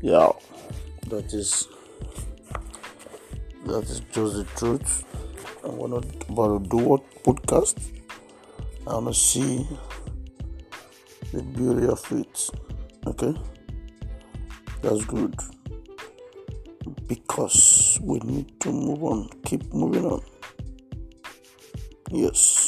Yeah, that is that is just the truth. I'm gonna about to do what podcast. I wanna see the beauty of it. Okay, that's good because we need to move on. Keep moving on. Yes.